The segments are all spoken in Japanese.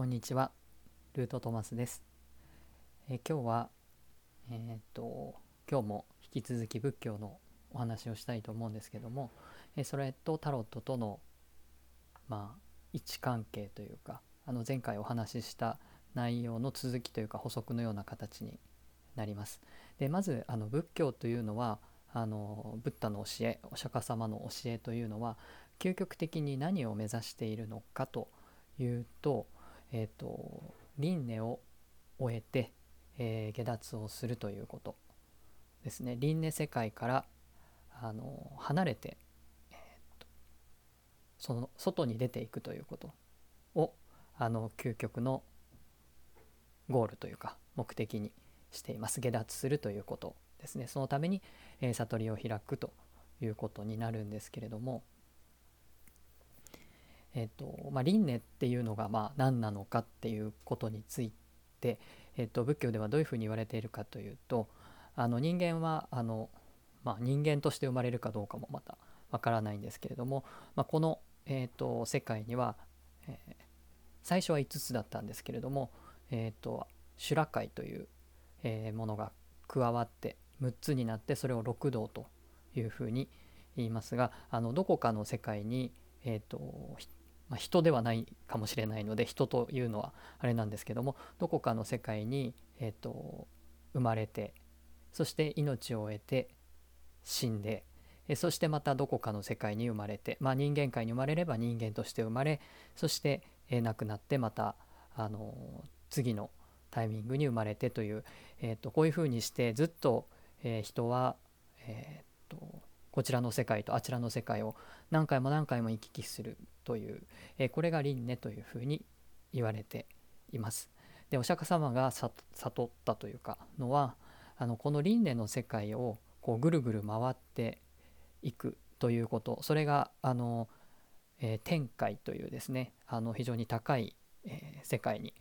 こんにちは、ルートトマスです。え今日は、えーっと、今日も引き続き仏教のお話をしたいと思うんですけども、えそれとタロットとの、まあ、位置関係というか、あの前回お話しした内容の続きというか補足のような形になります。でまずあの仏教というのはあのブッダの教えお釈迦様の教えというのは究極的に何を目指しているのかというと,、えー、と輪廻を終えて、えー下脱をするということですね。輪廻世界からあの離れて、えーとその外に出ていくということをあの究極のゴールというか目的にしています。下脱するということですね。そのために、えー悟りを開くということになるんですけれどもえっ、とまあ輪廻っていうのがまあ何なのかっていうことについて、えっと仏教ではどういうふうに言われているかというとあの人間はあの、まあ、人間として生まれるかどうかもまたわからないんですけれども、まあ、この、えっと世界には、えー最初は5つだったんですけれども、えっと修羅界という、えーものが加わって6つになってそれを六道というふうに言いますがあのどこかの世界に、えーとまあ、人ではないかもしれないので人というのはあれなんですけどもどこかの世界に、えー、と生まれてそして命を終えて死んでえそしてまたどこかの世界に生まれて、まあ、人間界に生まれれば人間として生まれそして、えー亡くなってまた、あの次のタイミングに生まれてという、えー、とこういうふうにしてずっと、えー人は、えー、とこちらの世界とあちらの世界を何回も何回も行き来する。という、えこれが輪廻というふうに言われています。でお釈迦様が悟ったというかのはあのこの輪廻の世界をこうぐるぐる回っていくということそれがあの、えー天界というですねあの非常に高い、えー世界に、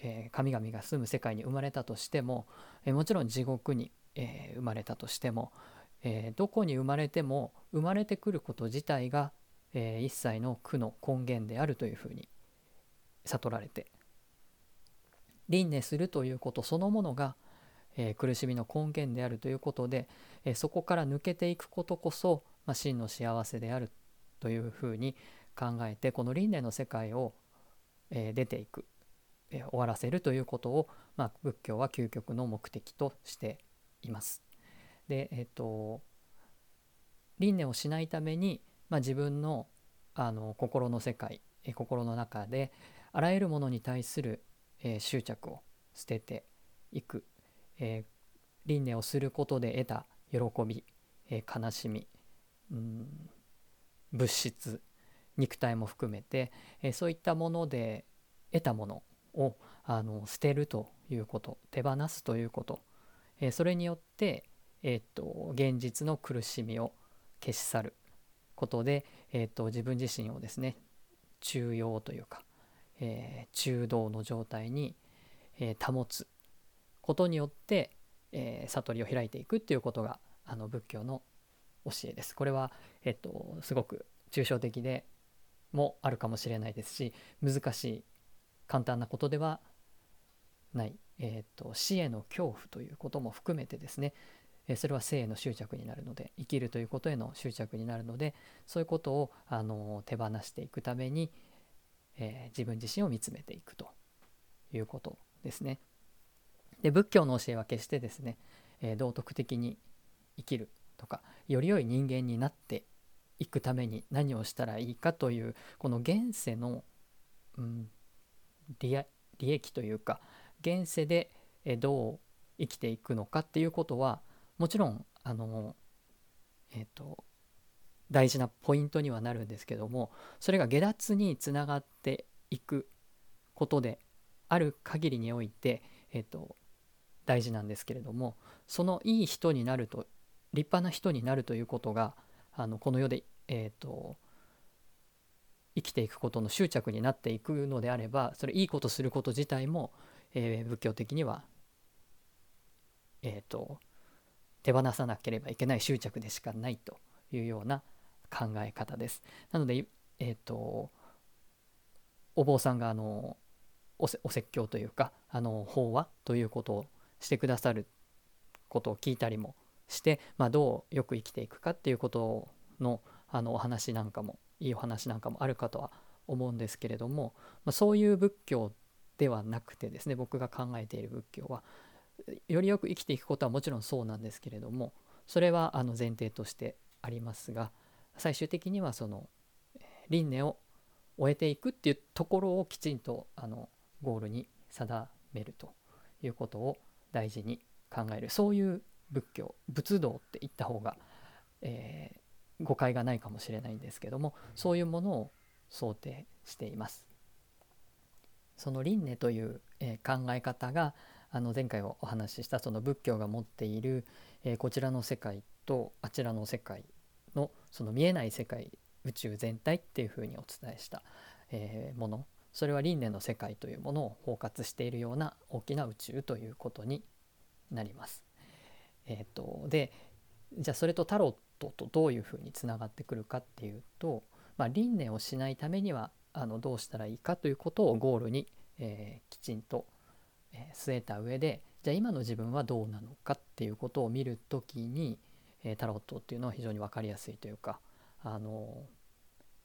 えー神々が住む世界に生まれたとしても、えもちろん地獄に、え生まれたとしても、えどこに生まれても生まれてくること自体が、えー一切の苦の根源であるというふうに悟られて輪廻するということそのものが、えー苦しみの根源であるということで、えーそこから抜けていくことこそ、まあ、真の幸せであるというふうに考えてこの輪廻の世界を、えー出ていく、え終わらせるということを、まあ、仏教は究極の目的としています。でえっ、と輪廻をしないために、まあ、自分のあの心の世界、え心の中であらゆるものに対する、えー執着を捨てていく、えー輪廻をすることで得た喜び、えー悲しみ、うん、物質肉体も含めて、えそういったもので得たものをあの捨てるということ手放すということ、えそれによって、えー、と現実の苦しみを消し去る。ことで、えー、と自分自身をですね中庸というか、えー中道の状態に、えー保つことによって、えー悟りを開いていくっていうことがあの仏教の教えです。これは、えっと、すごく抽象的でもあるかもしれないですし難しい簡単なことではない、えっと死への恐怖ということも含めてですねえそれは生への執着になるので生きるということへの執着になるのでそういうことをあの手放していくために、えー自分自身を見つめていくということですね。で仏教の教えは決してですね、えー道徳的に生きるとかより良い人間になっていくために何をしたらいいかというこの現世の、うん、利益というか現世でどう生きていくのかっていうことはもちろんあのえっ、と大事なポイントにはなるんですけどもそれが下脱につながっていくことである限りにおいて、えっと大事なんですけれどもそのいい人になると立派な人になるということがあのこの世で、えっと生きていくことの執着になっていくのであればそれいいことすること自体も、えー仏教的には、えー、と手放さなければいけない執着でしかないというような考え方です。なので、えー、とお坊さんがあのお説教というかあの法話ということをしてくださることを聞いたりもして、まあ、どうよく生きていくかっていうことのあのお話なんかもいいお話なんかもあるかとは思うんですけれども、まあ、そういう仏教ではなくてですね僕が考えている仏教はよりよく生きていくことはもちろんそうなんですけれどもそれはあの前提としてありますが最終的にはその輪廻を終えていくっていうところをきちんとあのゴールに定めるということを大事に考えるそういう仏教仏道って言った方が、えー、誤解がないかもしれないんですけどもそういうものを想定しています。その輪廻という、えー、考え方があの前回お話ししたその仏教が持っている、え、こちらの世界とあちらの世界のその見えない世界宇宙全体っていうふうにお伝えした、え、ものそれは輪廻の世界というものを包括しているような大きな宇宙ということになります。えーと、でじゃあそれとタロットとどういうふうにつながってくるかっていうと、まあ、輪廻をしないためにはあのどうしたらいいかということをゴールに、えー、きちんと、え、据えた上でじゃあ今の自分はどうなのかっていうことを見る時に、え、タロットっていうのは非常に分かりやすいというかあの、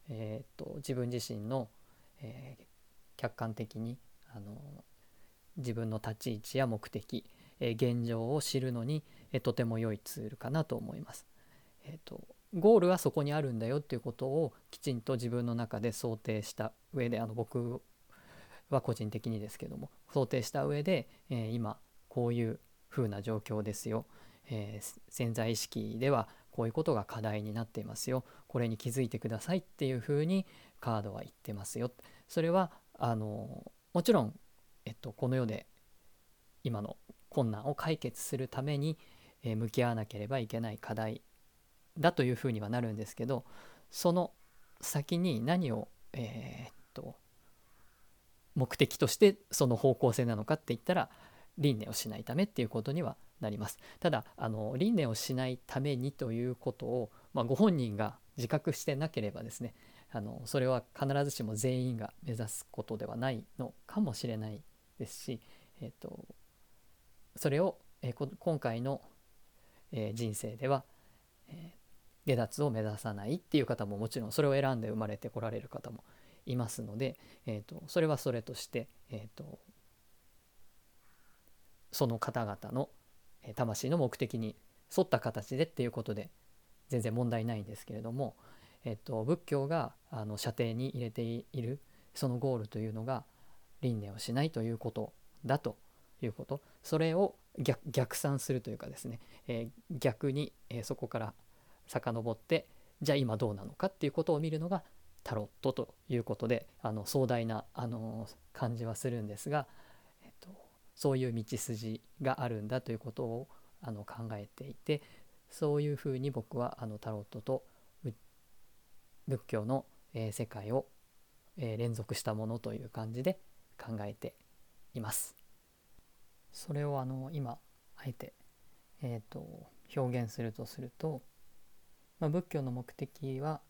えーと、自分自身の、えー、客観的にあの自分の立ち位置や目的、え現状を知るのに、えとても良いツールかなと思います。えーと、ゴールはそこにあるんだよっていうことをきちんと自分の中で想定した上であの僕は個人的にですけども想定した上で、えー、今こういう風な状況ですよ、えー、潜在意識ではこういうことが課題になっていますよ。これに気づいてくださいっていう風にカードは言ってますよ。それはあのもちろん、えっと、この世で今の困難を解決するために、え向き合わなければいけない課題だというふうにはなるんですけどその先に何を、えー、っと目的としてその方向性なのかって言ったら輪廻をしないためっていうことにはなります。ただあの輪廻をしないためにということを、まあ、ご本人が自覚してなければですねあのそれは必ずしも全員が目指すことではないのかもしれないですし、えーとそれを、えー、今回の、えー、人生では、えー、下脱を目指さないっていう方ももちろんそれを選んで生まれてこられる方もいますので、えーと、それはそれとして、えーと、その方々の、魂の目的に沿った形でっていうことで全然問題ないんですけれども、えーと、仏教があの射程に入れているそのゴールというのが輪廻をしないということだということそれを逆算するというかですね、えー、逆に、えー、そこから遡ってじゃあ今どうなのかっていうことを見るのがタロットということであの壮大な、あの感じはするんですが、えっと、そういう道筋があるんだということをあの考えていてそういうふうに僕はあのタロットと仏教の、えー、世界を、えー、連続したものという感じで考えています。それをあの今あえて、えーと、表現するとすると、まあ、仏教の目的は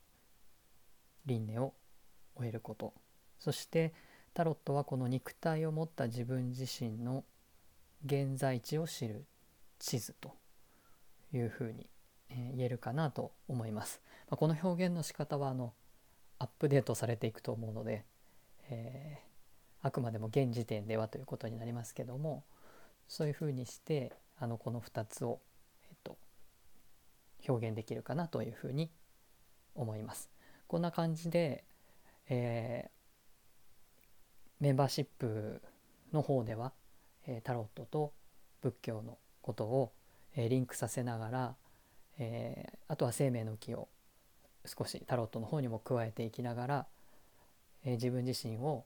輪廻を終えることそしてタロットはこの肉体を持った自分自身の現在地を知る地図というふうに、えー、言えるかなと思います。まあ、この表現の仕方はあのアップデートされていくと思うので、えー、あくまでも現時点ではということになりますけども、そういうふうにしてあのこの2つを、えっと、表現できるかなというふうに思います。こんな感じで、えー、メンバーシップの方では、えー、タロットと仏教のことを、えー、リンクさせながら、えあとは生命の木を少しタロットの方にも加えていきながら、え自分自身を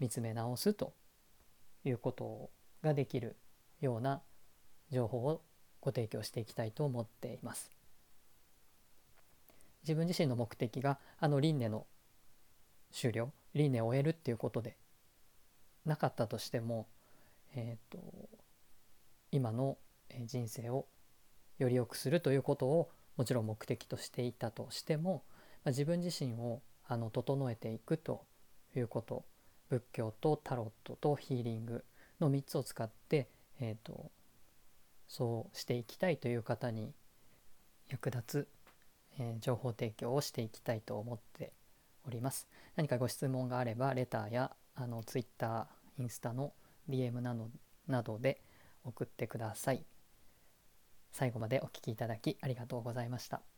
見つめ直すということができるような情報をご提供していきたいと思っています。自分自身の目的があの輪廻の終了輪廻を終えるっていうことでなかったとしても、えーと、今の人生をより良くするということをもちろん目的としていたとしても、まあ、自分自身をあの整えていくということ仏教とタロットとヒーリングの3つを使って、えーと、そうしていきたいという方に役立つ、えー、情報提供をしていきたいと思っております。何かご質問があればレターやあの Twitter インスタの DM などなどで送ってください。最後までお聴きいただきありがとうございました。